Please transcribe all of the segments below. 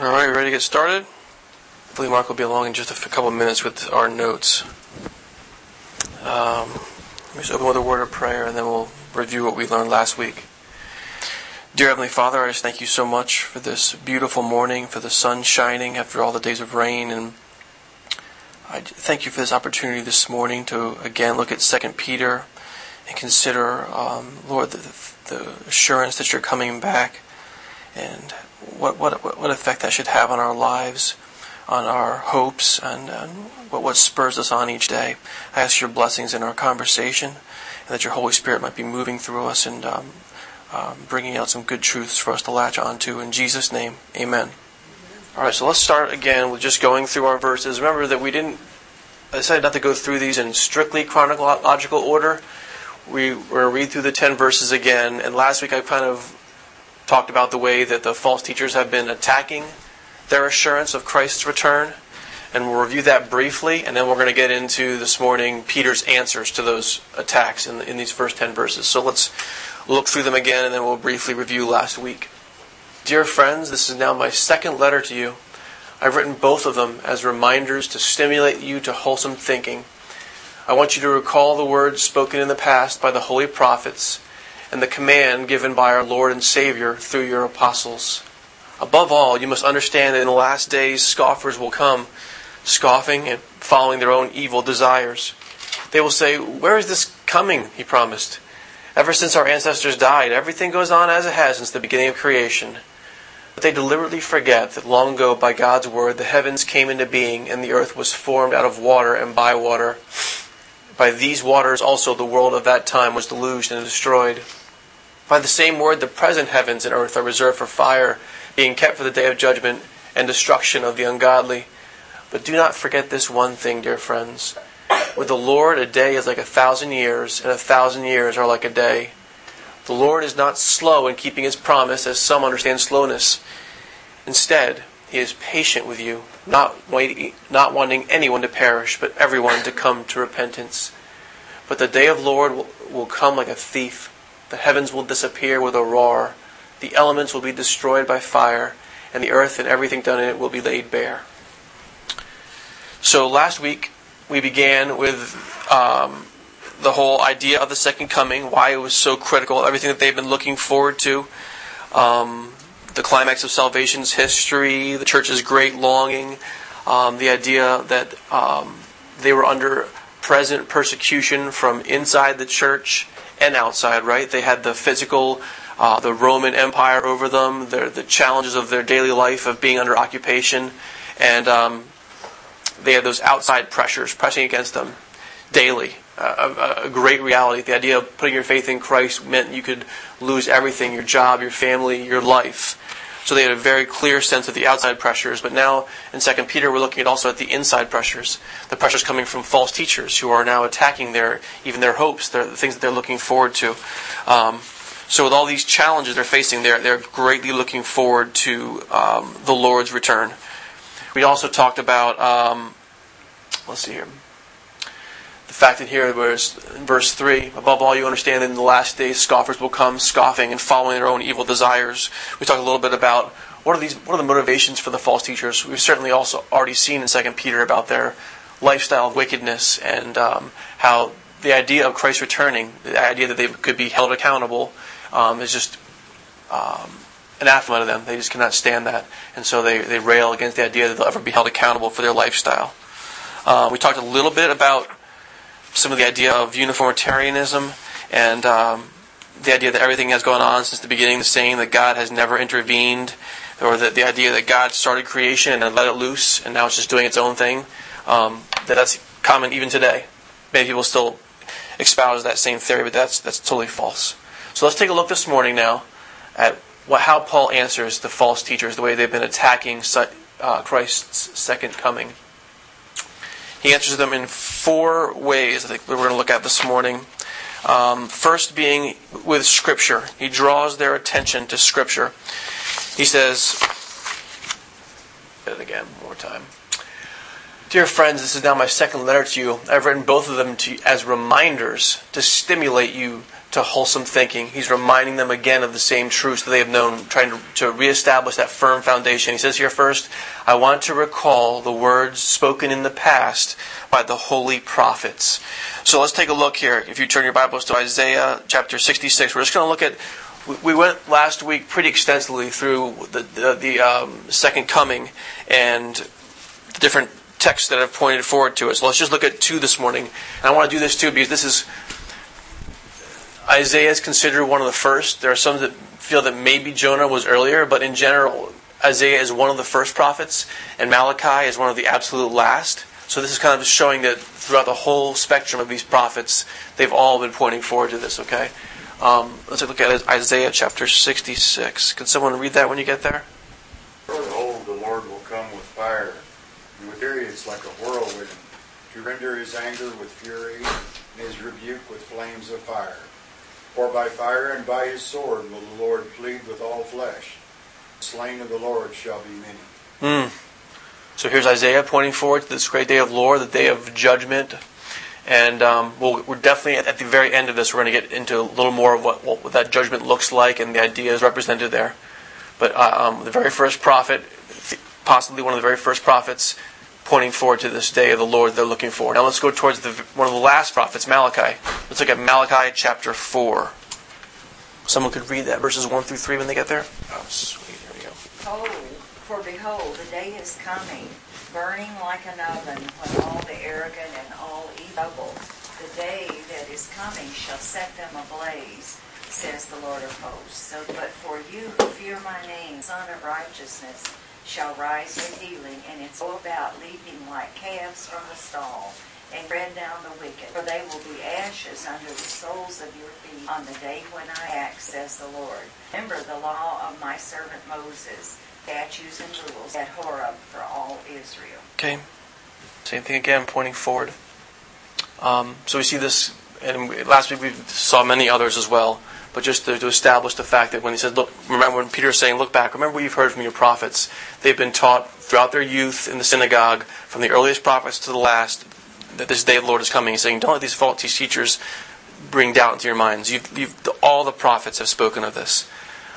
All right, ready to get started? Hopefully, Mark will be along in just a couple minutes with our notes. Um, let me just open with a word of prayer, and then we'll review what we learned last week. Dear Heavenly Father, I just thank you so much for this beautiful morning, for the sun shining after all the days of rain, and I thank you for this opportunity this morning to again look at Second Peter and consider, um, Lord, the, the assurance that you're coming back and what, what, what effect that should have on our lives, on our hopes, and, and what, what spurs us on each day. I ask your blessings in our conversation, and that your Holy Spirit might be moving through us and um, um, bringing out some good truths for us to latch onto. In Jesus' name, amen. All right, so let's start again with just going through our verses. Remember that we didn't, I decided not to go through these in strictly chronological order. We, we're going to read through the 10 verses again, and last week I kind of talked about the way that the false teachers have been attacking their assurance of Christ's return. And we'll review that briefly, and then we're going to get into this morning Peter's answers to those attacks in, in these first 10 verses. So let's look through them again, and then we'll briefly review last week. Dear friends, this is now my second letter to you. I've written both of them as reminders to stimulate you to wholesome thinking. I want you to recall the words spoken in the past by the holy prophets and the command given by our Lord and Savior through your apostles. Above all, you must understand that in the last days scoffers will come, scoffing and following their own evil desires. They will say, Where is this coming? He promised. Ever since our ancestors died, everything goes on as it has since the beginning of creation. But they deliberately forget that long ago, by God's word, the heavens came into being, and the earth was formed out of water and by water. By these waters also the world of that time was deluged and destroyed. By the same word, the present heavens and earth are reserved for fire, being kept for the day of judgment and destruction of the ungodly. But do not forget this one thing, dear friends. With the Lord, a day is like a thousand years, and a thousand years are like a day. The Lord is not slow in keeping his promise, as some understand slowness. Instead, he is patient with you, not, waiting, not wanting anyone to perish, but everyone to come to repentance. But the day of the Lord will, will come like a thief. The heavens will disappear with a roar. The elements will be destroyed by fire, and the earth and everything done in it will be laid bare. So last week we began with um, the whole idea of the second coming, why it was so critical, everything that they've been looking forward to, um, the climax of salvation's history, the church's great longing, um, the idea that um, they were under present persecution from inside the church and outside, right? They had the physical, uh, the Roman Empire over them, the, the challenges of their daily life of being under occupation, and um, they had those outside pressures pressing against them daily. A, a, great reality. The idea of putting your faith in Christ meant you could lose everything your job, your family, your life. So they had a very clear sense of the outside pressures. But now in 2 Peter, we're looking at also at the inside pressures. The pressures coming from false teachers who are now attacking their even their hopes, their, the things that they're looking forward to. Um, so with all these challenges they're facing, they're, they're greatly looking forward to um, the Lord's return. We also talked about, um, let's see here, fact in here, verse, verse 3, above all, you understand that in the last days scoffers will come, scoffing and following their own evil desires. We talked a little bit about what are these, what are the motivations for the false teachers. We've certainly also already seen in Second Peter about their lifestyle of wickedness and um, how the idea of Christ returning, the idea that they could be held accountable, um, is just um, anathema to them. They just cannot stand that, and so they, they rail against the idea that they'll ever be held accountable for their lifestyle. Uh, we talked a little bit about some of the idea of uniformitarianism and um, the idea that everything has gone on since the beginning, the saying that God has never intervened, or that the idea that God started creation and then let it loose and now it's just doing its own thing, um, that that's common even today. Many people still espouse that same theory, but that's, that's totally false. So let's take a look this morning now at what, how Paul answers the false teachers, the way they've been attacking uh, Christ's second coming. He answers them in four ways, I think we're going to look at this morning. Um, first, being with Scripture. He draws their attention to Scripture. He says, again, one more time. Dear friends, this is now my second letter to you. I've written both of them to, as reminders to stimulate you to wholesome thinking. He's reminding them again of the same truths that they have known, trying to, to reestablish that firm foundation. He says here first, I want to recall the words spoken in the past by the holy prophets. So let's take a look here. If you turn your Bibles to Isaiah chapter 66, we're just going to look at. We went last week pretty extensively through the, the, the um, second coming and the different texts that have pointed forward to it. So let's just look at two this morning. And I want to do this too because this is Isaiah is considered one of the first. There are some that feel that maybe Jonah was earlier, but in general, Isaiah is one of the first prophets, and Malachi is one of the absolute last. So this is kind of showing that throughout the whole spectrum of these prophets, they've all been pointing forward to this. Okay, um, let's look at Isaiah chapter sixty-six. Can someone read that when you get there? Behold, the Lord will come with fire, and with chariots like a whirlwind, to render his anger with fury, and his rebuke with flames of fire. For by fire and by his sword will the Lord plead with all flesh. The slain of the Lord shall be many. Mm. So here's Isaiah pointing forward to this great day of Lord, the day of judgment. And um, we we are definitely at, at, the very end of this, we're going to get into a little more of what, what, that judgment looks like and the ideas represented there. But uh, um, the very first prophet, possibly one of the very first prophets, pointing forward to this day of the Lord they're looking for. Now let's go towards the, one of the last prophets, Malachi. Let's look at Malachi chapter 4. Someone could read that, verses 1 through 3 when they get there. Oh, sweet. Here we go. Behold, for behold, the day is coming, burning like an oven, when all the arrogant and all evil, the day that is coming shall set them ablaze, says the Lord of hosts. So, but for you who fear my name, Son of Righteousness, shall rise with healing, and it's all about leaping like calves from the stall, and tread down the wicked. For they will be ashes under the soles of your feet on the day when I act, says the Lord. Remember the law of my servant Moses, statutes and rules at Horeb for all Israel. Okay. Same thing again, pointing forward. Um, so we see this, and last week we saw many others as well but just to, to, establish the fact that when he said, look, remember when Peter is saying, look back, remember what you've heard from your prophets. They've been taught throughout their youth in the synagogue, from the earliest prophets to the last, that this day of the Lord is coming. He's saying, don't let these false teachers bring doubt into your minds. You've, you've, all the prophets have spoken of this.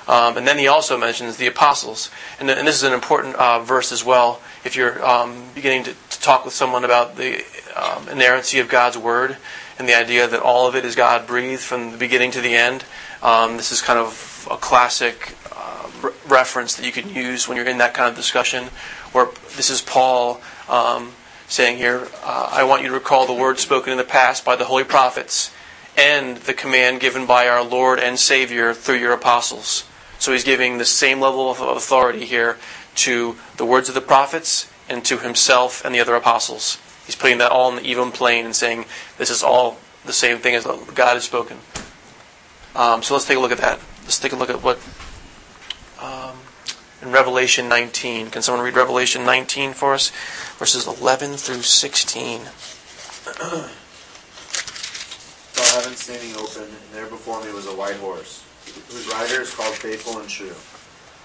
Um, and then he also mentions the apostles. And, and this is an important uh, verse as well. If you're um, beginning to, to, talk with someone about the um, inerrancy of God's word and the idea that all of it is God breathed from the beginning to the end, um, this is kind of a classic uh, re- reference that you can use when you're in that kind of discussion. Where this is Paul um, saying here, uh, I want you to recall the words spoken in the past by the holy prophets and the command given by our Lord and Savior through your apostles. So he's giving the same level of authority here to the words of the prophets and to himself and the other apostles. He's putting that all in the even plane and saying this is all the same thing as God has spoken. Um, so let's take a look at that. Let's take a look at what um, in Revelation 19. Can someone read Revelation 19 for us? Verses 11 through 16. saw heaven standing open, and there before me was a white horse, whose rider is called Faithful and True.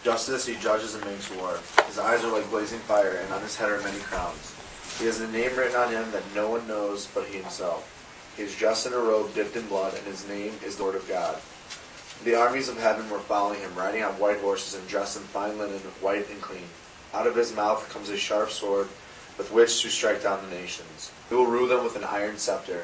Justice he judges and makes war. His eyes are like blazing fire, and on his head are many crowns. He has a name written on him that no one knows but he himself. He is dressed in a robe dipped in blood, and his name is Lord of God. The armies of heaven were following him, riding on white horses and dressed in fine linen, white and clean. Out of his mouth comes a sharp sword, with which to strike down the nations. He will rule them with an iron scepter.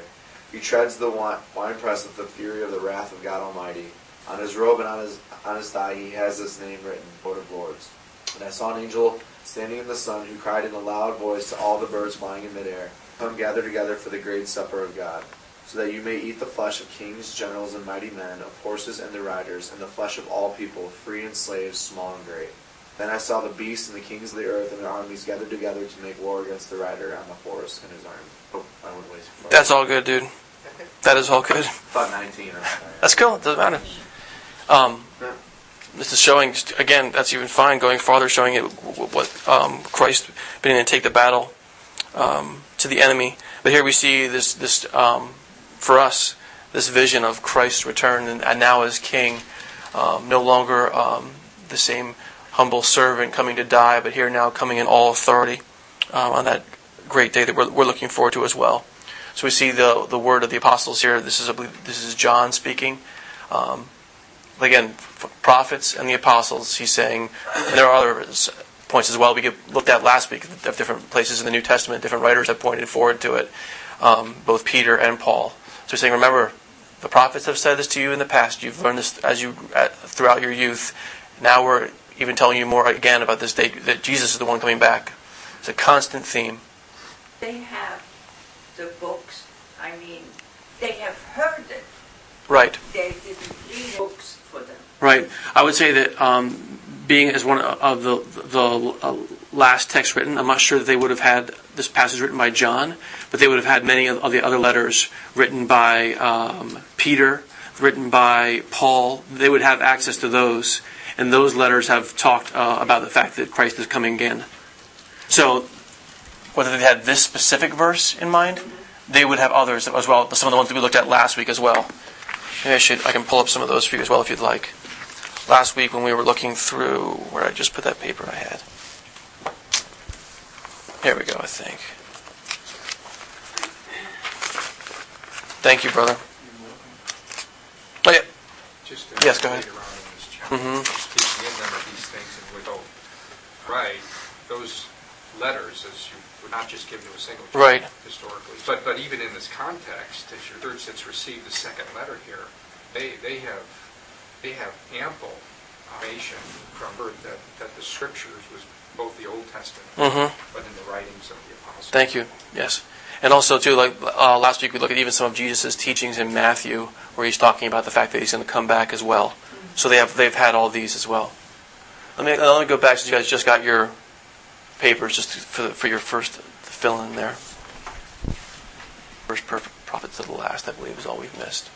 He treads the winepress with the fury of the wrath of God Almighty. On his robe and on his on his thigh he has this name written, Lord of Lords. And I saw an angel standing in the sun who cried in a loud voice to all the birds flying in midair, Come gather together for the great supper of God so that you may eat the flesh of kings, generals, and mighty men, of horses and their riders, and the flesh of all people, free and slaves, small and great. Then I saw the beasts and the kings of the earth and their armies gathered together to make war against the rider on the horse and his army. Oh, I went way too far. That's all good, dude. That is all good. Thought 19. That's cool. It Doesn't matter. Um, this is showing again. That's even fine. Going farther, showing it what um, Christ beginning to take the battle um, to the enemy. But here we see this this um, for us this vision of Christ's return and, and now as King, um, no longer um, the same humble servant coming to die, but here now coming in all authority um, on that great day that we're, we're, looking forward to as well. So we see the the word of the apostles here. This is I believe this is John speaking. Um, again, prophets and the apostles, he's saying, and there are other points as well we looked at last week of different places in the New Testament, different writers have pointed forward to it, um, both Peter and Paul. So he's saying, remember, the prophets have said this to you in the past. You've learned this as you uh, throughout your youth. Now we're even telling you more again about this day that Jesus is the one coming back. It's a constant theme. They have the books, I mean, they have heard it. Right. They didn't read books them. Right. I would say that um, being as one of the the uh, last text written, I'm not sure that they would have had this passage written by John, but they would have had many of the other letters written by um, Peter, written by Paul. They would have access to those, and those letters have talked uh, about the fact that Christ is coming again. So, whether they had this specific verse in mind, they would have others as well. Some of the ones that we looked at last week as well. Maybe I should. I can pull up some of those for you as well if you'd like. Last week when we were looking through where I just put that paper I had. Here we go. I think. Thank you, brother. Oh yeah. Just to Yes, go ahead. later on in this chapter, Mhm. speaking in them of these things and. Right, those letters, as you were not just given to a single church Right. historically, but but even in this context, as your church that's received the second letter here, they they have they have ample information that that the scriptures was both the Old Testament, Mhm. but in the writings of the apostles. Thank you. Yes. And also too, like uh, last week, we looked at even some of Jesus' teachings in Matthew, where he's talking about the fact that he's going to come back as well. So they have they've had all these as well. Let me let me go back since you guys just got your papers, just for the, for your first fill in there. First perfect prophet to the last, I believe, is all we've missed.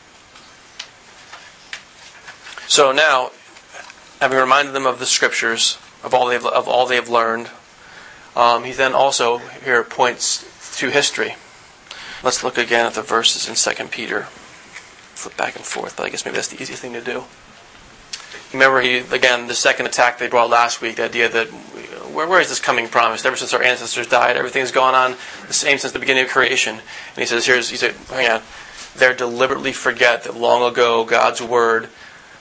So now, having reminded them of the scriptures, of all they've of all they have learned, um, he then also here points to history. Let's look again at the verses in 2 Peter. Flip back and forth, but I guess maybe that's the easiest thing to do. Remember, he again the second attack they brought last week. The idea that where, where is this coming promised? Ever since our ancestors died, everything's gone on the same since the beginning of creation. And he says, "Here's," he said, "Hang on." They deliberately forget that long ago God's word,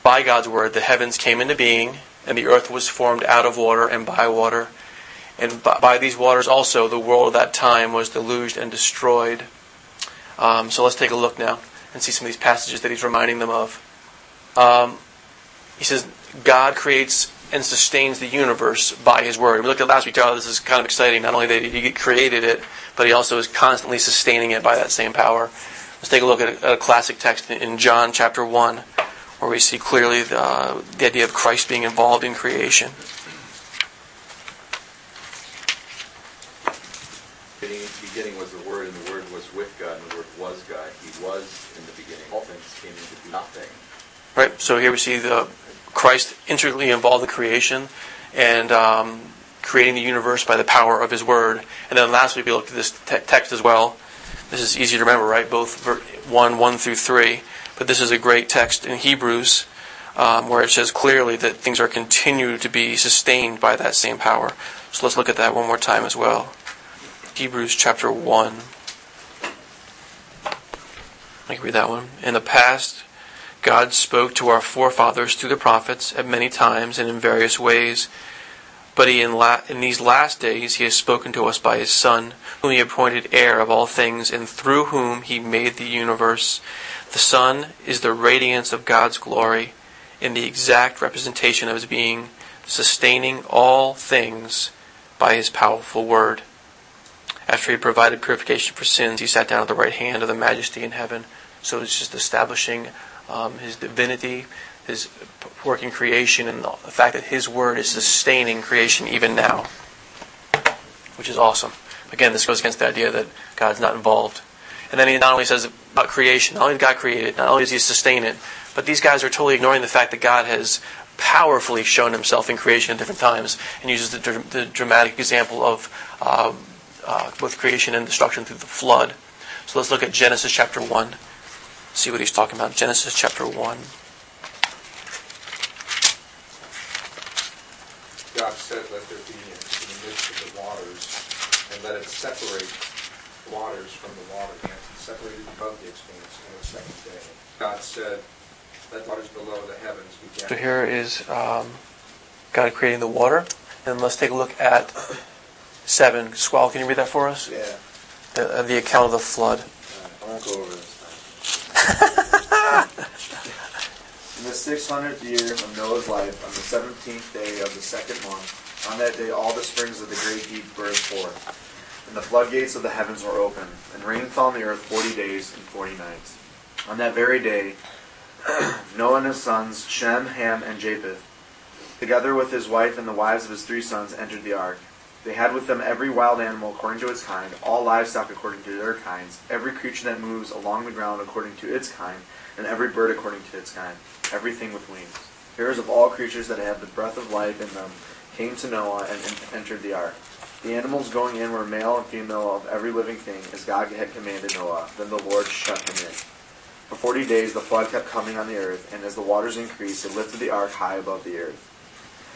by God's word, the heavens came into being, and the earth was formed out of water and by water, and by, by these waters also the world of that time was deluged and destroyed. Um, so let's take a look now and see some of these passages that he's reminding them of. Um, he says, God creates and sustains the universe by his word. We looked at last week, oh, this is kind of exciting. Not only that he created it, but he also is constantly sustaining it by that same power. Let's take a look at a, a classic text in John chapter 1, where we see clearly the, uh, the idea of Christ being involved in creation. beginning, beginning was the Word, and the Word was with God, and the Word was God. He was in the beginning. All things came into being. Nothing. Right. So here we see the Christ intricately involved in creation and um, creating the universe by the power of His Word. And then last week we looked at this te- text as well. This is easy to remember, right? Both ver- one, one through three. But this is a great text in Hebrews um, where it says clearly that things are continued to be sustained by that same power. So let's look at that one more time as well. Hebrews chapter one. I can read that one. In the past, God spoke to our forefathers through the prophets at many times and in various ways. But he, in, la- in these last days, he has spoken to us by his Son, whom he appointed heir of all things, and through whom he made the universe. The Son is the radiance of God's glory, in the exact representation of his being, sustaining all things by his powerful word. After he had provided purification for sins, he sat down at the right hand of the majesty in heaven. So it's just establishing um, his divinity, his work in creation, and the fact that his word is sustaining creation even now, which is awesome. Again, this goes against the idea that God's not involved. And then he not only says about creation, not only God create it, not only does he sustain it, but these guys are totally ignoring the fact that God has powerfully shown himself in creation at different times and uses the, the dramatic example of uh, uh, both creation and destruction through the flood. So let's look at Genesis chapter 1, see what he's talking about. Genesis chapter 1. God said, let there be in the midst of the waters, and let it separate the waters from the water. And he separated above the expanse on the second day. God said, That waters below the heavens began. So here is um, God creating the water. And let's take a look at 7. Squall, can you read that for us? Yeah. The, uh, the account of the flood. I won't go over this. In the six hundredth year of Noah's life, on the seventeenth day of the second month, on that day all the springs of the great deep burst forth, and the floodgates of the heavens were opened, and rain fell on the earth forty days and forty nights. On that very day, Noah and his sons, Shem, Ham, and Japheth, together with his wife and the wives of his three sons, entered the ark. They had with them every wild animal according to its kind, all livestock according to their kinds, every creature that moves along the ground according to its kind, and every bird according to its kind, everything with wings. Pairs of all creatures that had the breath of life in them came to Noah and entered the ark. The animals going in were male and female of every living thing, as God had commanded Noah. Then the Lord shut him in. For forty days the flood kept coming on the earth, and as the waters increased, it lifted the ark high above the earth.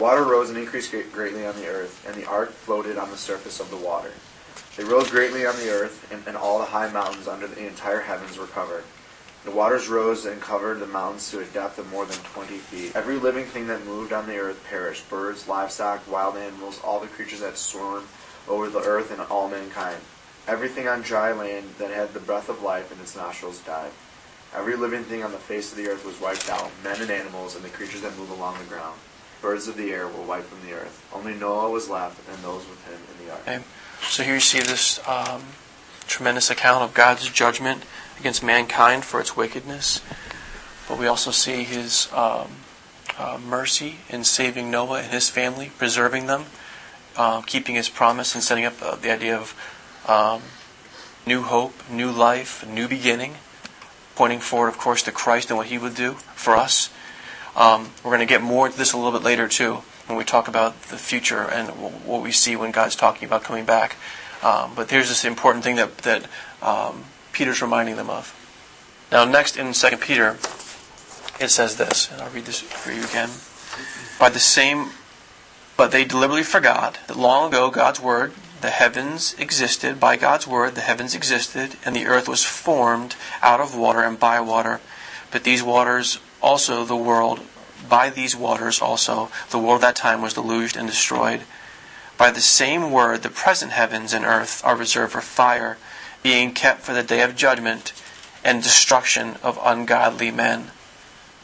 Water rose and increased greatly on the earth, and the ark floated on the surface of the water. They rose greatly on the earth, and, and all the high mountains under the entire heavens were covered. The waters rose and covered the mountains to a depth of more than twenty feet. Every living thing that moved on the earth perished birds, livestock, wild animals, all the creatures that swarmed over the earth, and all mankind. Everything on dry land that had the breath of life in its nostrils died. Every living thing on the face of the earth was wiped out men and animals, and the creatures that move along the ground. Birds of the air were wiped from the earth. Only Noah was left, and those with him in the ark. Okay. So here you see this um, tremendous account of God's judgment against mankind for its wickedness. But we also see his um, uh, mercy in saving Noah and his family, preserving them, uh, keeping his promise, and setting up uh, the idea of um, new hope, new life, new beginning, pointing forward, of course, to Christ and what he would do for us. Um, we're going to get more into this a little bit later, too, when we talk about the future and wh- what we see when God's talking about coming back. Um, but here's this important thing that, that um, Peter's reminding them of. Now, next in 2 Peter, it says this, and I'll read this for you again. By the same, but they deliberately forgot that long ago God's Word, the heavens existed, by God's Word the heavens existed, and the earth was formed out of water and by water. But these waters also the world, by these waters also, the world that time was deluged and destroyed. By the same word, the present heavens and earth are reserved for fire, being kept for the day of judgment and destruction of ungodly men.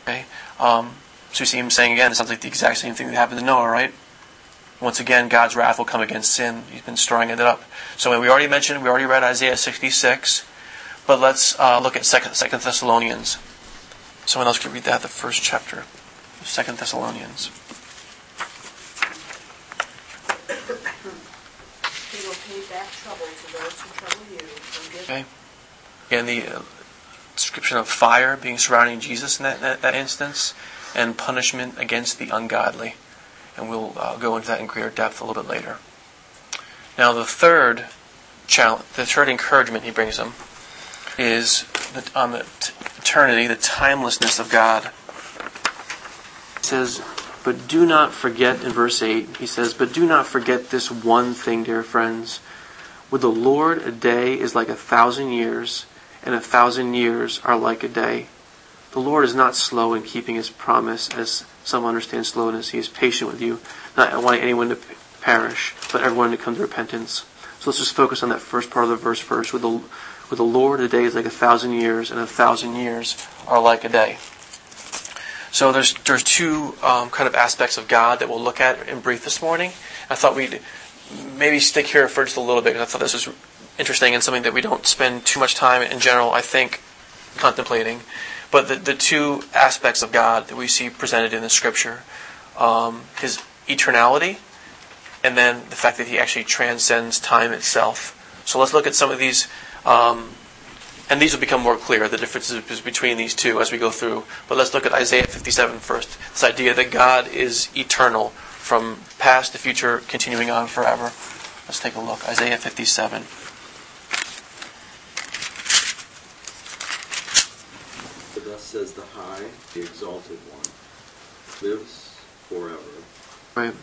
Okay? Um, so you see him saying again, it sounds like the exact same thing that happened to Noah, right? Once again, God's wrath will come against sin. He's been stirring it up. So we already mentioned, we already read Isaiah 66, but let's uh, look at Second Thessalonians. Someone else could read that, the first chapter, of Second Thessalonians. He will pay back trouble to those who trouble you and give Okay. Again, the uh, description of fire being surrounding Jesus in that, that, that instance, and punishment against the ungodly. And we'll uh, go into that in greater depth a little bit later. Now, the third challenge, the third encouragement he brings them is that on the t- eternity, the timelessness of God. He says, but do not forget in verse 8, he says, but do not forget this one thing, dear friends. With the Lord, a day is like a thousand years, and a thousand years are like a day. The Lord is not slow in keeping his promise, as some understand slowness. He is patient with you, not wanting anyone to perish, but everyone to come to repentance. So let's just focus on that first part of the verse first. With the, with the Lord, a day is like a thousand years, and a thousand years are like a day. So there's there's two um, kind of aspects of God that we'll look at in brief this morning. I thought we'd maybe stick here for just a little bit because I thought this was interesting and something that we don't spend too much time in general, I think, contemplating. But the, the two aspects of God that we see presented in the Scripture um, His eternality, and then the fact that He actually transcends time itself. So let's look at some of these, um, and these will become more clear, the differences between these two as we go through. But let's look at Isaiah 57 first. This idea that God is eternal, from past to future, continuing on forever. Let's take a look. Isaiah 57. For thus says the high, the exalted one, lives forever. Right.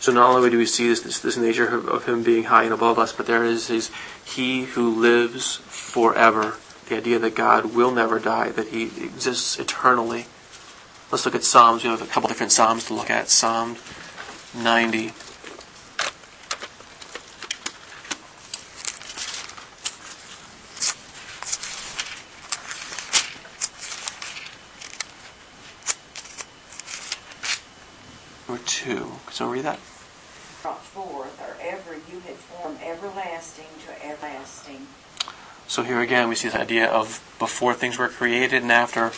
So not only do we see this, this, this nature of, of him being high and above us, but there is his he who lives forever. The idea that God will never die, that he exists eternally. Let's look at Psalms. We have a couple different Psalms to look at. Psalm 90. Number two. Can someone read that? Brought forth, or ever you had formed everlasting to everlasting. So here again, we see this idea of before things were created and after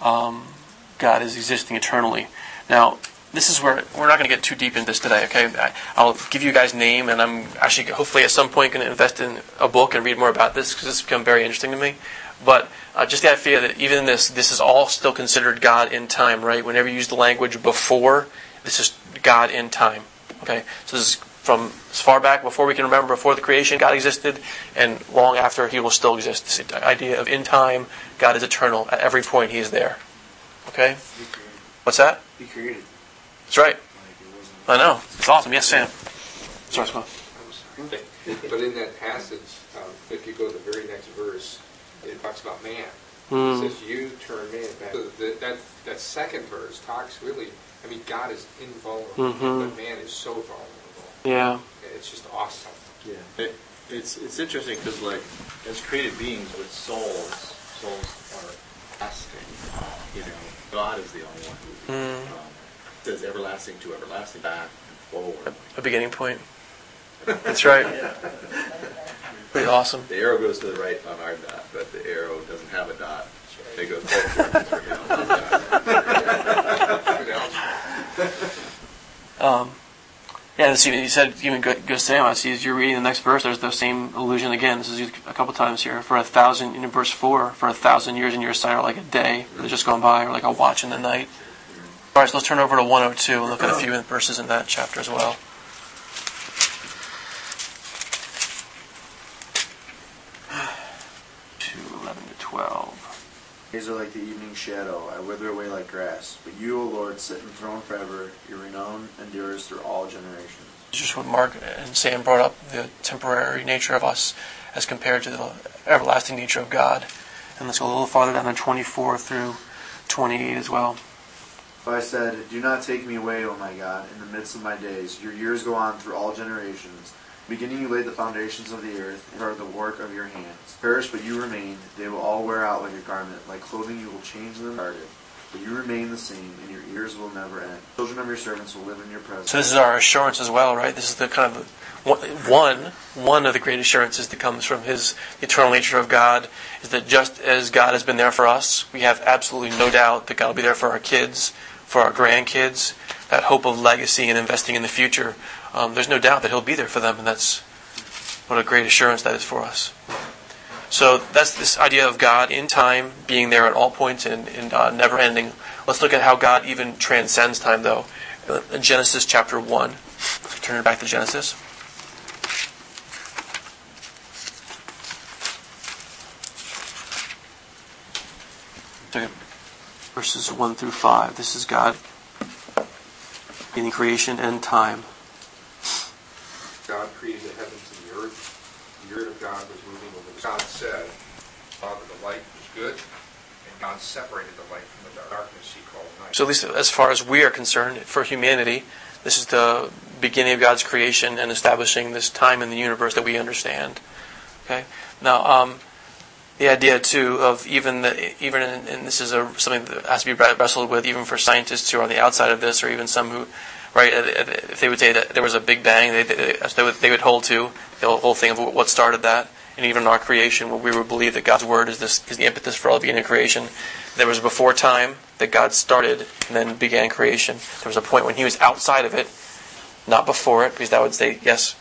um, God is existing eternally. Now, this is where we're not going to get too deep into this today. Okay, I, I'll give you guys name, and I'm actually hopefully at some point going to invest in a book and read more about this because it's become very interesting to me. But uh, just the idea that even this, this is all still considered God in time, right? Whenever you use the language before, this is God in time. Okay, so this is from as far back before we can remember, before the creation, God existed, and long after, He will still exist. This idea of in time, God is eternal. At every point, He is there. Okay, what's that? He created. That's right. Like it wasn't. I know. It's awesome. Yes, Sam. Sorry, Scott. I'm sorry. But in that passage, um, if you go to the very next verse, it talks about man. Hmm. It says, "You turn man back." So that, that that second verse talks really. I mean, God is invulnerable, Mhm. but man is so vulnerable. Yeah. It's just awesome. Yeah. It, it's it's interesting because like as created beings with souls, souls are lasting. You know, God is the only one who Mm. um, says everlasting to everlasting, back and forward. A beginning point. That's right. Pretty awesome. The arrow goes to the right on our dot, but the arrow doesn't have a dot. It goes forward. Um, yeah, this you said even. I see as you're reading the next verse, there's the same allusion again. This is used a couple times here. For a thousand, in verse four, for a thousand years in your sight are like a day that's just gone by, or like a watch in the night. All right, so let's turn over to 102 and look at a few verses in that chapter as well. Two eleven to twelve. Days are like the evening shadow. I wither away like grass. But you, O Lord, sit enthroned forever. Your renown endures through all generations. just what Mark and Sam brought up the temporary nature of us as compared to the everlasting nature of God. And let's go a little farther down to 24 through 28 as well. If I said, Do not take me away, O my God, in the midst of my days, your years go on through all generations. Beginning you laid the foundations of the earth, and are the work of your hands. Perish, but you remain. They will all wear out like a garment. Like clothing you will change them guarded. But you remain the same, and your years will never end. Children of your servants will live in your presence. So this is our assurance as well, right? This is the kind of one one of the great assurances that comes from His eternal nature of God is that just as God has been there for us, we have absolutely no doubt that God will be there for our kids, for our grandkids. That hope of legacy and investing in the future. Um, there's no doubt that He'll be there for them, and that's what a great assurance that is for us. So that's this idea of God in time, being there at all points and, and uh, never ending. Let's look at how God even transcends time, though. In Genesis chapter 1. Turn it back to Genesis. Look at verses 1 through 5. This is God in creation and time. God created the heavens and the earth. The Spirit of God was moving over the God said, Father, the light was good, and God separated the light from the darkness he called night. So, at least as far as we are concerned, for humanity, this is the beginning of God's creation and establishing this time in the universe that we understand. Okay. Now, um, the idea too of even the even and and this is a, something that has to be wrestled with even for scientists who are on the outside of this, or even some who, right? If they would say that there was a Big Bang, they, they, they would they would hold to the whole thing of what started that. And even in our creation, where we would believe that God's word is this is the impetus for all beginning creation. There was before time that God started and then began creation. There was a point when He was outside of it, not before it, because that would say yes.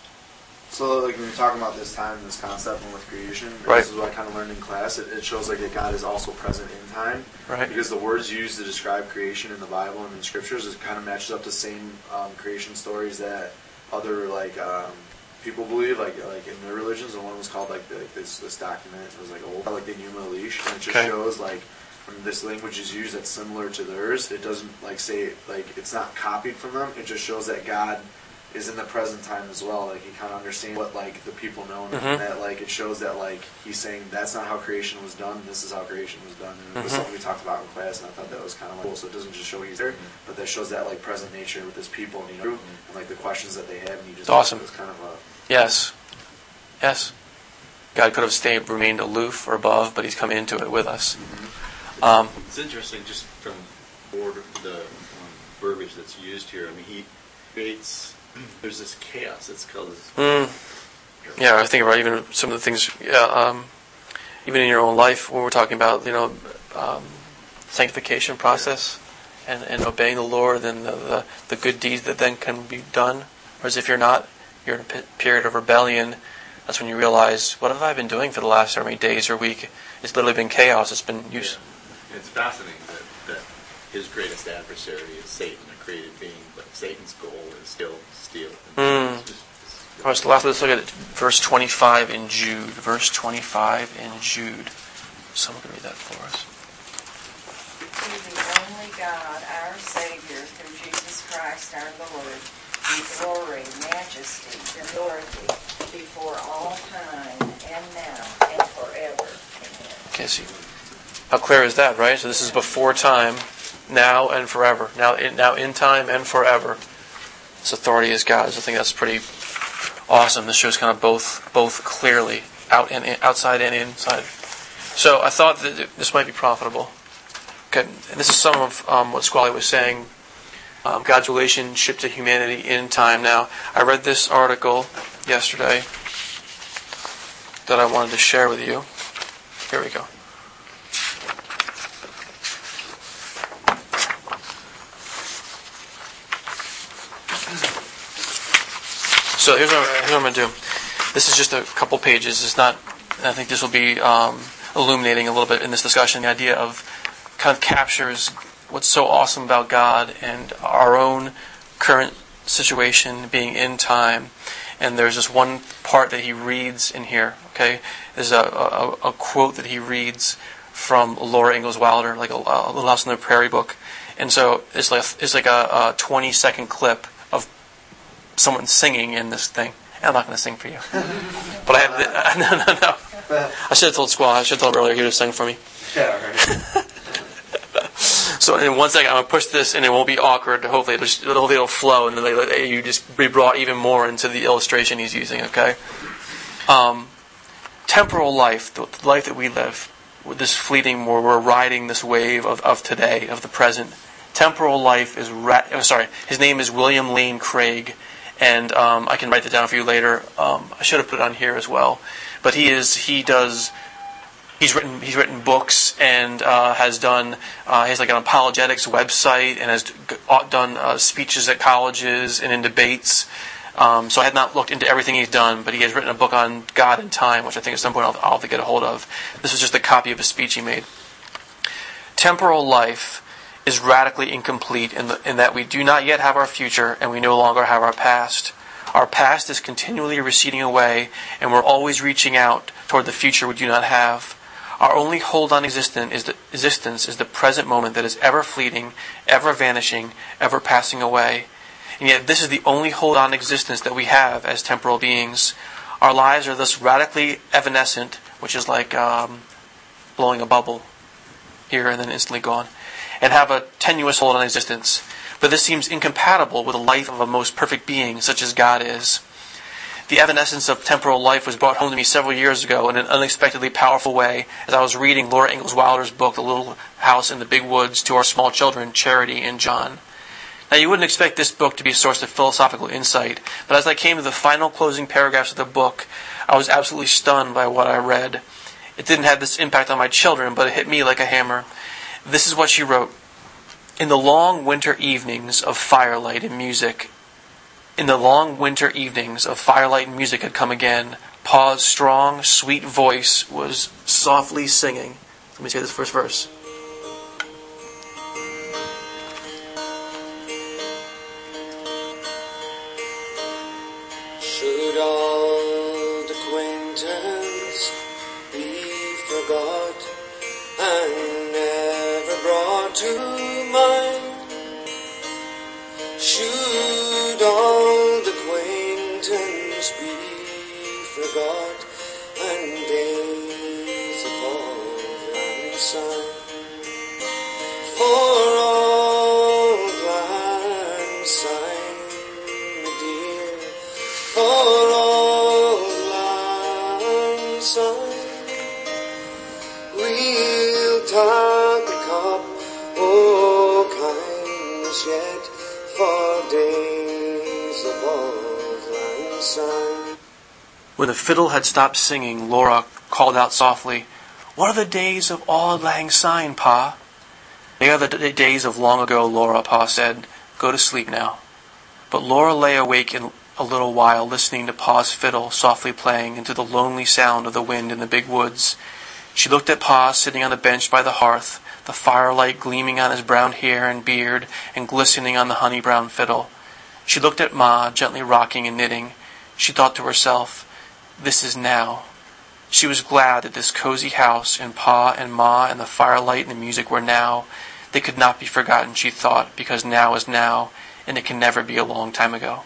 So, like when you're talking about this time, this concept, and with creation, Right. this is what I kind of learned in class. It, it shows like that God is also present in time, Right. Because the words used to describe creation in the Bible and in scriptures, it kind of matches up to the same um, creation stories that other like um, people believe, like like in their religions. And one was called like, the, like this this document. It was like old, like the Enuma Elish, and it just Okay. shows like when this language is used that's similar to theirs. It doesn't like say like it's not copied from them. It just shows that God is in the present time as well. Like he kind of understands what like the people know, and Mhm. that like it shows that like he's saying that's not how creation was done. This is how creation was done. And it was Mhm. something we talked about in class, and I thought that was kind of like cool. So it doesn't just show he's there, but that shows that like present nature with his people, and you know, and like the questions that they have, and he just Awesome. It was kind of a Yes. Yes. God could have stayed, remained aloof or above, but He's come into it with us. Um, It's interesting just from order, the um, verbiage that's used here. I mean, he creates, there's this chaos. that's called this. mm, yeah, I think about even some of the things, yeah, um, even in your own life, when we're talking about, you know, um, sanctification process and, and obeying the Lord and the, the, the good deeds that then can be done. Whereas if you're not, you're in a period of rebellion, that's when you realize, what have I been doing for the last so many days or week? It's literally been chaos. It's been use. It's fascinating that, that his greatest adversary is Satan, a created being, but Satan's goal is kill, steal. Mm. It's just- it's- All right, so last, let's look at it. verse 25 in Jude. Verse 25 in Jude. Someone can read that for us. To the only God, our Savior, through Jesus Christ our Lord, be glory, majesty, authority, before all time, and now, and forever. Amen. Can't see. How clear is that, right? So this is before time, now and forever. Now in, now in time and forever. This authority is God's. I think that's pretty awesome. This shows kind of both both clearly, out and in, outside and inside. So I thought that this might be profitable. Okay, and this is some of um, what Squally was saying. Um, God's relationship to humanity in time. Now, I read this article yesterday that I wanted to share with you. Here we go. So here's what, here's what I'm going to do. This is just a couple pages. It's not. I think this will be um, illuminating a little bit in this discussion. The idea of kind of captures what's so awesome about God and our own current situation being in time. And there's this one part that he reads in here. Okay, there's a, a, a quote that he reads from Laura Ingalls Wilder, like a, a Little House on the Prairie book. And so it's like it's like a, a 20 second clip someone singing in this thing. I'm not going to sing for you, but I have the, no no no. I should have told Squaw. I should have told earlier he would have sung for me. yeah. So in one second, I'm gonna push this, and it won't be awkward. Hopefully, it'll, just, it'll flow, and then you just be brought even more into the illustration he's using. Okay. Um, temporal life, the life that we live, this fleeting, where we're riding this wave of, of today, of the present. Temporal life is. Ra- oh, sorry, his name is William Lane Craig, and um, I can write that down for you later. Um, I should have put it on here as well, but he is. He does he's written he's written books and uh, has done uh, he has like an apologetics website and has done uh, speeches at colleges and in debates. Um, so I had not looked into everything he's done, but he has written a book on God and time, which I think at some point I'll, I'll have to get a hold of. This was just a copy of a speech he made. Temporal life is radically incomplete in, the, in that we do not yet have our future and we no longer have our past. Our past is continually receding away, and we're always reaching out toward the future we do not have. Our only hold on existence is the, existence is the present moment that is ever fleeting, ever vanishing, ever passing away. And yet, this is the only hold on existence that we have as temporal beings. Our lives are thus radically evanescent, which is like um, blowing a bubble here and then instantly gone, and have a tenuous hold on existence. But this seems incompatible with the life of a most perfect being, such as God is. The evanescence of temporal life was brought home to me several years ago in an unexpectedly powerful way as I was reading Laura Ingalls Wilder's book, The Little House in the Big Woods, to our small children, Charity and John. Now, you wouldn't expect this book to be a source of philosophical insight, but as I came to the final closing paragraphs of the book, I was absolutely stunned by what I read. It didn't have this impact on my children, but it hit me like a hammer. This is what she wrote. In the long winter evenings of firelight and music, in the long winter evenings of firelight and music had come again, Pa's strong, sweet voice was softly singing. Let me say this first verse. Should old acquaintance be forgot and to my should all the acquaintance be forgot and days of all and sun for all fiddle had stopped singing, Laura called out softly, What are the days of Auld Lang Syne, Pa? They are the days of long ago, Laura, Pa said. Go to sleep now. But Laura lay awake in a little while, listening to Pa's fiddle softly playing and to the lonely sound of the wind in the big woods. She looked at Pa sitting on the bench by the hearth, the firelight gleaming on his brown hair and beard and glistening on the honey brown fiddle. She looked at Ma, gently rocking and knitting. She thought to herself, This is now. She was glad that this cozy house and Pa and Ma and the firelight and the music were now. They could not be forgotten, she thought, because now is now, and it can never be a long time ago.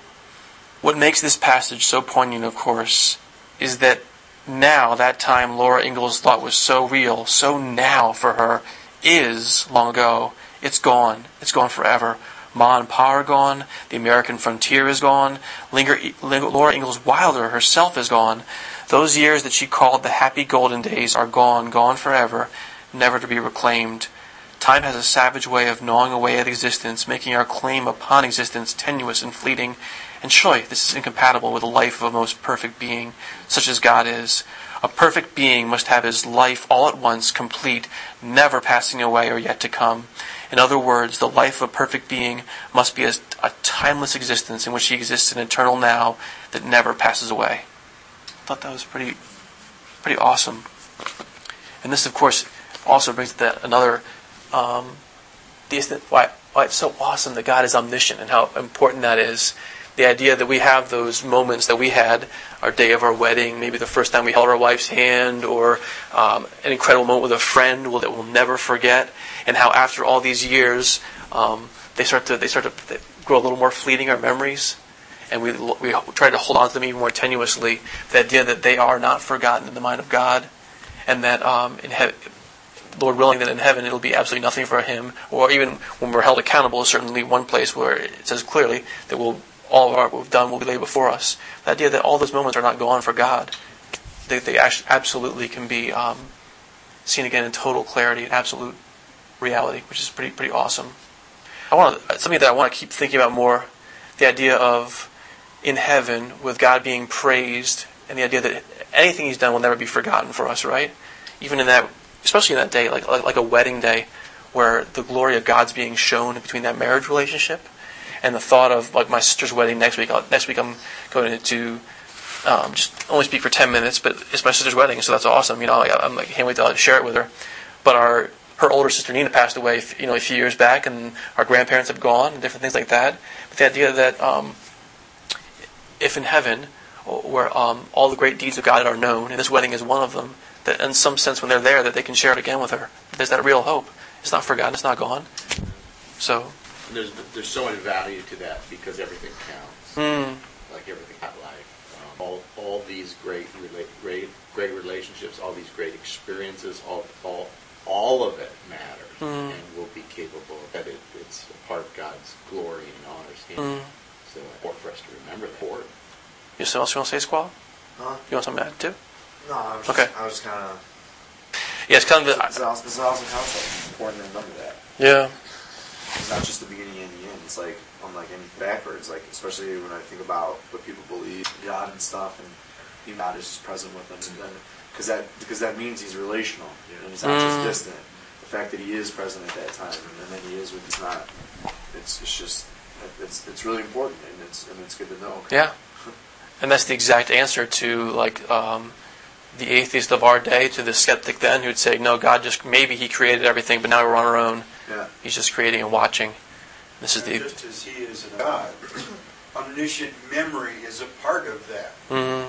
What makes this passage so poignant, of course, is that now, that time Laura Ingalls thought was so real, so now for her, is long ago. It's gone. It's gone forever. Ma and gone. The American frontier is gone. Linger, Ling- Laura Ingalls Wilder herself is gone. Those years that she called the happy golden days are gone, gone forever, never to be reclaimed. Time has a savage way of gnawing away at existence, making our claim upon existence tenuous and fleeting. And surely this is incompatible with the life of a most perfect being, such as God is. A perfect being must have his life all at once complete, never passing away or yet to come. In other words, the life of a perfect being must be a, a timeless existence in which he exists in eternal now that never passes away. I thought that was pretty, pretty awesome. And this, of course, also brings to that another um, the why, why it's so awesome that God is omniscient and how important that is. The idea that we have those moments that we had, our day of our wedding, maybe the first time we held our wife's hand, or um, an incredible moment with a friend that we'll never forget, and how after all these years, um, they start to they start to they grow a little more fleeting our memories, and we we try to hold on to them even more tenuously. The idea that they are not forgotten in the mind of God, and that um, in heaven Lord willing, that in heaven it'll be absolutely nothing for him, or even when we're held accountable, is certainly one place where it says clearly that we'll, all of our, what we've done will be laid before us. The idea that all those moments are not gone for God, they, they absolutely can be um, seen again in total clarity and absolute reality, which is pretty pretty awesome. I want something that I want to keep thinking about more: the idea of in heaven with God being praised, and the idea that anything He's done will never be forgotten for us. Right? Even in that especially in that day, like, like, like a wedding day, where the glory of God's being shown between that marriage relationship, and the thought of like my sister's wedding next week. Next week I'm going to um, just only speak for ten minutes, but it's my sister's wedding, so that's awesome. You know, I, I'm like can't wait to share it with her. But our her older sister Nina passed away, you know, a few years back, and our grandparents have gone, and different things like that. But the idea that um, if in heaven, where um, all the great deeds of God are known, and this wedding is one of them, that in some sense when they're there that they can share it again with her. There's that real hope. It's not forgotten. It's not gone. So there's there's so much value to that because everything counts. Mm. Like everything in life, um, all all these great great great relationships, all these great experiences, all all all of it matters mm. and will be capable of that it, it's a part of God's glory and honors Him. Mm. So important for us to remember that. Important. You something else you want to say, Squall? Huh? You want something to add too? No, I was just, Okay. I was kind of. Yeah, it's kind of. It's an awesome, it's an awesome concept. It's important to remember that. Yeah. It's not just the beginning and the end. It's like I'm like in backwards. Like especially when I think about what people believe God and stuff, and you know, God is just present with them, and then because that because that means He's relational and He's not Mm. just distant. The fact that He is present at that time, and then He is when He's not. It's it's just it's it's really important, and it's and it's good to know. Yeah. And that's the exact answer to like um, the atheist of our day, to the skeptic then, who'd say, "No, God just maybe He created everything, but now we're on our own. Yeah. He's just creating and watching." This is And the. just as he is a God, omniscient memory is a part of that. Mm,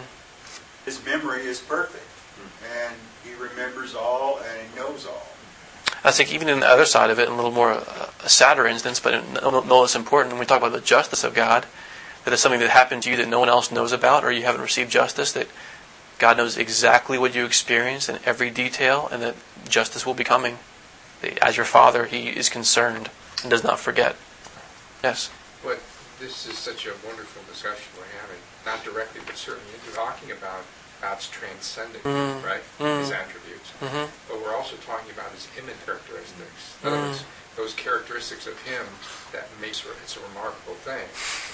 His memory is perfect, and he remembers all and he knows all. I think even in the other side of it, in a little more uh, a sadder instance, but no, no less important, when we talk about the justice of God, that it's something that happened to you that no one else knows about, or you haven't received justice, that God knows exactly what you experienced in every detail, and that justice will be coming. As your Father, He is concerned and does not forget. Yes? But this is such a wonderful discussion we're having, not directly, but certainly into talking about God's transcendent, Mm. right? Mm. His attributes. Mm-hmm. But we're also talking about his image characteristics. In other words, those characteristics of him that makes it's a remarkable thing.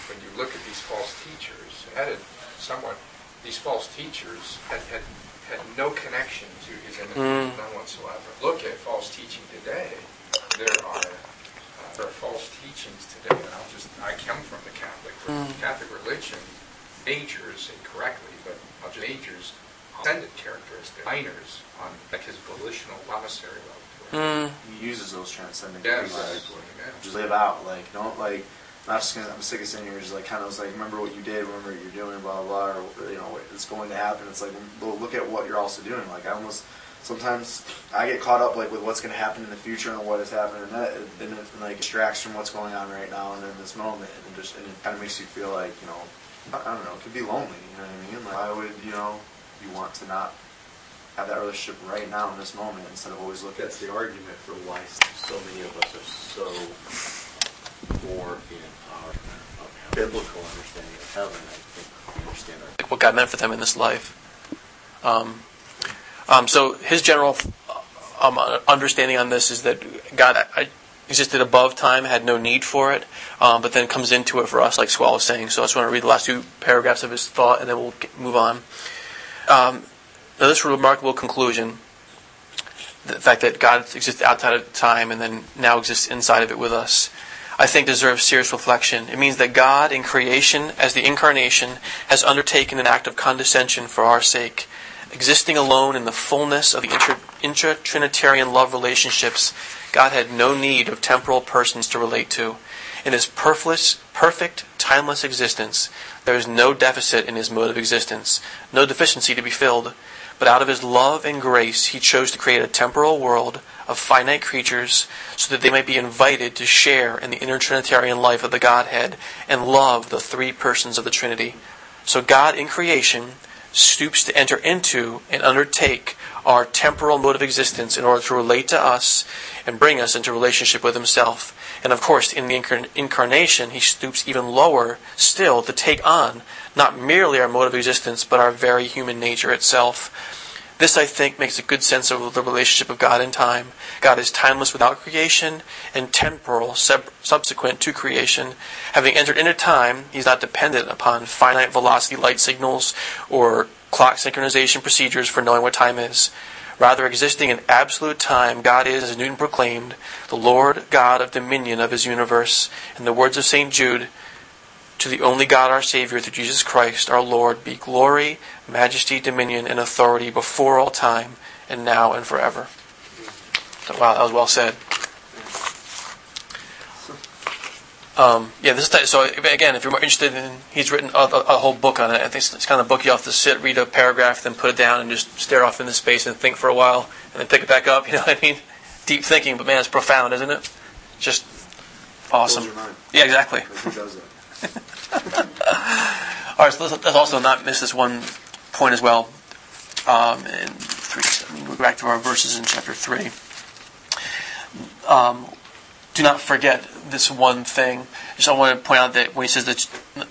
When you look at these false teachers, added somewhat, these false teachers had, had, had no connection to his image, Mm. none whatsoever. Look at false teaching today. There are uh, there are false teachings today, and I'll just I come from the Catholic Mm. Catholic religion majors incorrectly, but I'll just majors on ascendant characteristics, minors on like his volitional promissory level. Mm. He uses those transcendent Yes. characteristics. Yeah. Just live out, like don't like. Not just gonna. I'm sick of sitting here, just like kind of was like, remember what you did, remember what you're doing, blah blah, blah or you know it's going to happen. It's like look at what you're also doing. Like I almost sometimes I get caught up like with what's going to happen in the future and what is happening, and that then it like distracts from what's going on right now and in this moment, and just and it kind of makes you feel like you know I I don't know, it could be lonely. You know what I mean? Like why would you know you want to not have that relationship right now in this moment instead of always looking That's the argument for why so many of us are so poor in our biblical understanding of heaven. I think we understand our Like what God meant for them in this life. Um, um, so his general um, understanding on this is that God uh, existed above time, had no need for it, um, but then comes into it for us, like Squall was saying. So I just want to read the last two paragraphs of his thought, and then we'll get, move on. Um, now, this remarkable conclusion, the fact that God exists outside of time and then now exists inside of it with us, I think deserves serious reflection. It means that God in creation, as the incarnation, has undertaken an act of condescension for our sake. Existing alone in the fullness of the intra- intra-Trinitarian love relationships, God had no need of temporal persons to relate to. In his perfless, perfect, timeless existence, there is no deficit in his mode of existence, no deficiency to be filled. But out of his love and grace, he chose to create a temporal world of finite creatures so that they might be invited to share in the intertrinitarian life of the Godhead and love the three persons of the Trinity. So God in creation stoops to enter into and undertake our temporal mode of existence in order to relate to us and bring us into relationship with himself. And of course, in the incarn- incarnation, he stoops even lower still to take on not merely our mode of existence, but our very human nature itself. This, I think, makes a good sense of the relationship of God and time. God is timeless without creation and temporal sub- subsequent to creation. Having entered into time, he's not dependent upon finite velocity light signals or clock synchronization procedures for knowing what time is. Rather, existing in absolute time, God is, as Newton proclaimed, the Lord God of dominion of his universe. In the words of St. Jude, to the only God our Savior, through Jesus Christ our Lord, be glory, majesty, dominion, and authority before all time, and now and forever. Wow, that was well said. Um, yeah, this is so. Again, if you're more interested in, he's written a, a, a whole book on it. I think it's, it's kind of a book you have to sit, read a paragraph, then put it down, and just stare off into space and think for a while, and then pick it back up. You know what I mean? Deep thinking, but man, it's profound, isn't it? Just awesome. Blows your mind. Yeah, exactly. All right, so let's, let's also not miss this one point as well. Um, in three, we go back to our verses in chapter three. Um, do not forget this one thing. Just I want to point out that when he says that,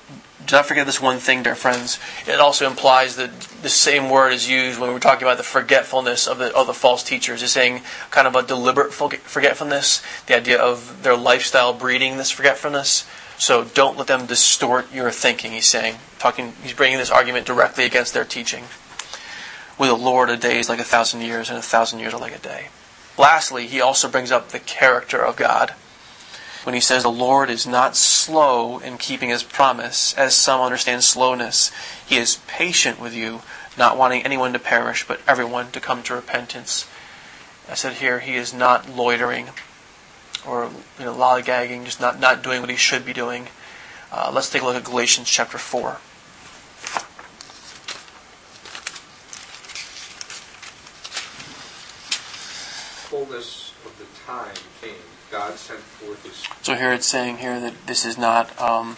do not forget this one thing, dear friends. It also implies that the same word is used when we're talking about the forgetfulness of the of the false teachers. It's saying kind of a deliberate forgetfulness, the idea of their lifestyle breeding this forgetfulness. So don't let them distort your thinking. He's saying, talking, he's bringing this argument directly against their teaching. With the Lord, a day is like a thousand years, and a thousand years are like a day. Lastly, he also brings up the character of God. When he says the Lord is not slow in keeping his promise, as some understand slowness, he is patient with you, not wanting anyone to perish, but everyone to come to repentance. I said here, he is not loitering or you know, lollygagging, just not, not doing what he should be doing. Uh, let's take a look at Galatians chapter 4. Fullness of the time came. God sent forth his So here it's saying here that this is not um,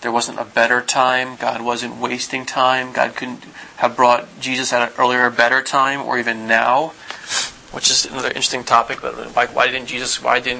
there wasn't a better time. God wasn't wasting time. God couldn't have brought Jesus at an earlier, better time, or even now, which is another interesting topic. But why, why didn't Jesus? Why didn't